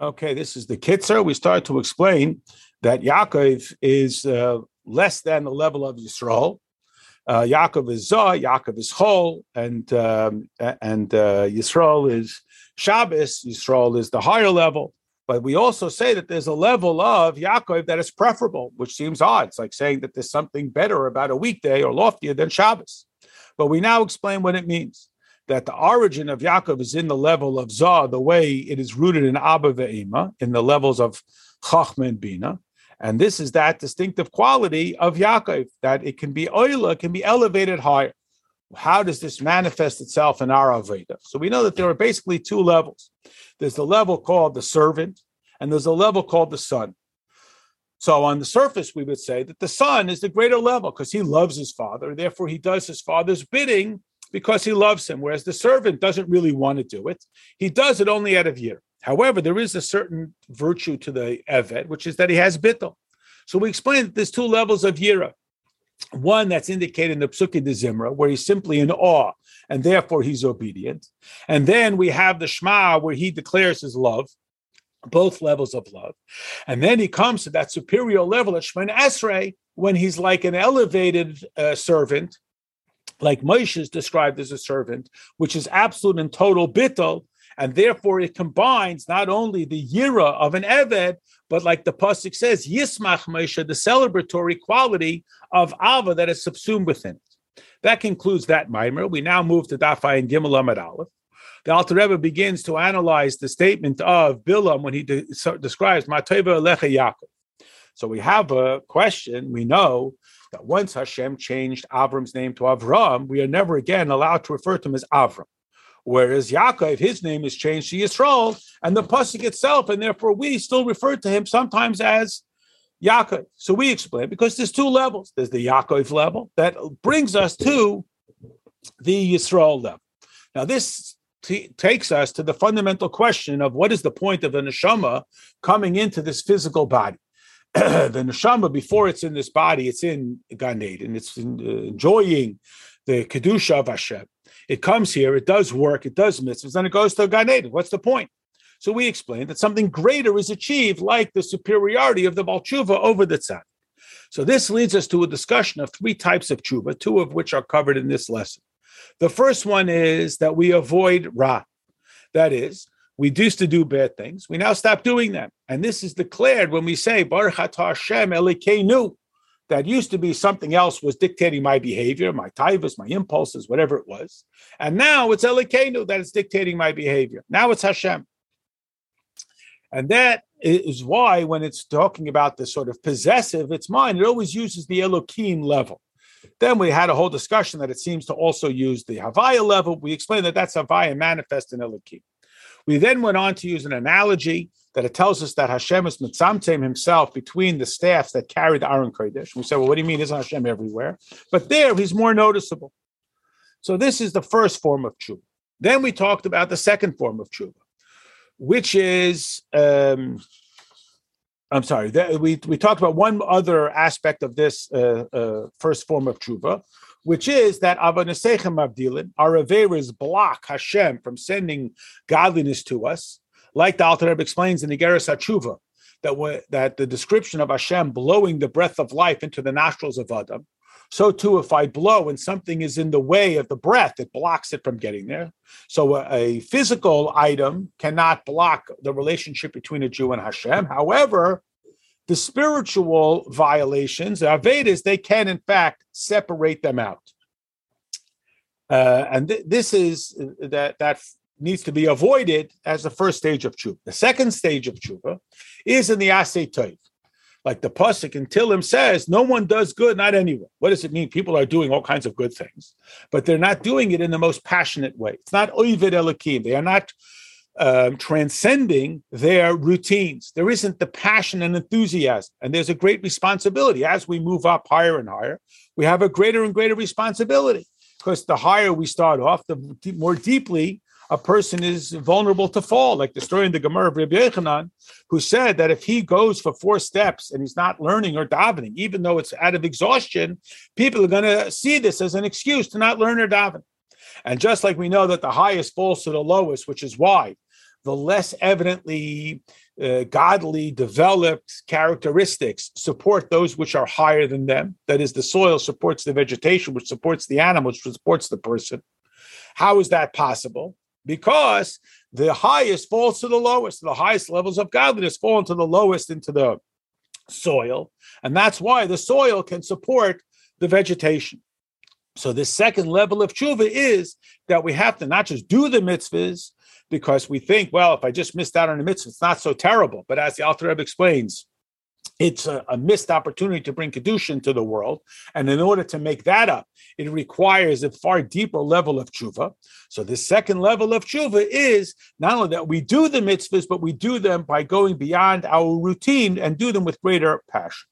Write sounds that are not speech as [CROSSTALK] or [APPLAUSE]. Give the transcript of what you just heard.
Okay, this is the Kitzer. We start to explain that Yaakov is uh, less than the level of Yisrael. Uh, Yaakov is Zah, Yaakov is Chol, and um, and uh, Yisrael is Shabbos. Yisrael is the higher level. But we also say that there's a level of Yaakov that is preferable, which seems odd. It's like saying that there's something better about a weekday or loftier than Shabbos. But we now explain what it means that the origin of Yaakov is in the level of Zah, the way it is rooted in Abba ve'ema, in the levels of Chachma and Bina. And this is that distinctive quality of Yaakov, that it can be oila, can be elevated higher. How does this manifest itself in our Aveda? So we know that there are basically two levels. There's the level called the servant, and there's a level called the son. So on the surface, we would say that the son is the greater level because he loves his father, therefore he does his father's bidding because he loves him, whereas the servant doesn't really want to do it. He does it only out of yira. However, there is a certain virtue to the Eved, which is that he has bittel. So we explained that there's two levels of yira. One that's indicated in the Psuki de Zimra, where he's simply in awe, and therefore he's obedient. And then we have the Shema, where he declares his love, both levels of love. And then he comes to that superior level at Shemon Esrei, when he's like an elevated uh, servant, like Moshe is described as a servant, which is absolute and total bittel, and therefore it combines not only the yira of an eved, but like the pasuk says, yismach Moshe, the celebratory quality of ava that is subsumed within it. That concludes that maamar. We now move to Dafai and Gimel Amud Aleph. The Alter Rebbe begins to analyze the statement of Bilam when he de- so describes Mah Tovu Lecha Yaakov. So we have a question. We know that once Hashem changed Avram's name to Avraham, we are never again allowed to refer to him as Avram. Whereas Yaakov, his name is changed to Yisrael, and the pasuk itself, and therefore we still refer to him sometimes as Yaakov. So we explain because there's two levels. There's the Yaakov level that brings us to the Yisrael level. Now this t- takes us to the fundamental question of what is the point of the neshama coming into this physical body. [CLEARS THROAT] the neshama, before it's in this body, it's in Gan Eden. It's in, uh, enjoying the kedusha of Hashem. It comes here, it does work, it does mitzvahs, then it goes to Gan Eden. What's the point? So we explain that something greater is achieved, like the superiority of the Baal Tshuva over the Tzad. So this leads us to a discussion of three types of tshuva, two of which are covered in this lesson. The first one is that we avoid ra. That is, we used to do bad things. We now stop doing them. And this is declared when we say, Baruch Hashem Elokeinu. That used to be something else was dictating my behavior, my taivas, my impulses, whatever it was. And now it's Elokeinu that is dictating my behavior. Now it's Hashem. And that is why when it's talking about the sort of possessive, it's mine. It always uses the Elohim level. Then we had a whole discussion that it seems to also use the Havaya level. We explained that that's Havaya manifest in Elohim. We then went on to use an analogy that it tells us that Hashem is mitzamtzem himself between the staffs that carry the Aron Kodesh. We said, well, what do you mean? Isn't Hashem everywhere? But there, he's more noticeable. So this is the first form of tshuva. Then we talked about the second form of tshuva, which is, um, I'm sorry, that, we, we talked about one other aspect of this uh, uh, first form of tshuva, which is that Avanasechem Avdilin, our Averas block Hashem from sending godliness to us, like the Alter explains in the Igeres HaTshuva, that, that the description of Hashem blowing the breath of life into the nostrils of Adam, so too if I blow and something is in the way of the breath, it blocks it from getting there. So a, a physical item cannot block the relationship between a Jew and Hashem. However, the spiritual violations, the Avedas, they can in fact separate them out. Uh, and th- this is uh, that that needs to be avoided as the first stage of tshuva. The second stage of tshuva is in the asay. Like the pasuk in Tillim says, no one does good, not anyone. What does it mean? People are doing all kinds of good things, but they're not doing it in the most passionate way. It's not oivid Elokim. They are not um, transcending their routines. There isn't the passion and enthusiasm. And there's a great responsibility. As we move up higher and higher, we have a greater and greater responsibility because the higher we start off, the more deeply a person is vulnerable to fall. Like the story in the Gemara of Rabbi Yochanan, who said that if he goes for four steps and he's not learning or davening, even though it's out of exhaustion, people are going to see this as an excuse to not learn or daven. And just like we know that the highest falls to the lowest, which is why the less evidently uh, godly developed characteristics support those which are higher than them. That is, the soil supports the vegetation, which supports the animal, which supports the person. How is that possible? Because the highest falls to the lowest. The highest levels of godliness fall into the lowest into the soil. And that's why the soil can support the vegetation. So the second level of tshuva is that we have to not just do the mitzvahs because we think, well, if I just missed out on a mitzvah, it's not so terrible. But as the Alter Rebbe explains, it's a, a, missed opportunity to bring kedushin to the world, and in order to make that up, it requires a far deeper level of tshuva. So the second level of tshuva is not only that we do the mitzvahs, but we do them by going beyond our routine and do them with greater passion.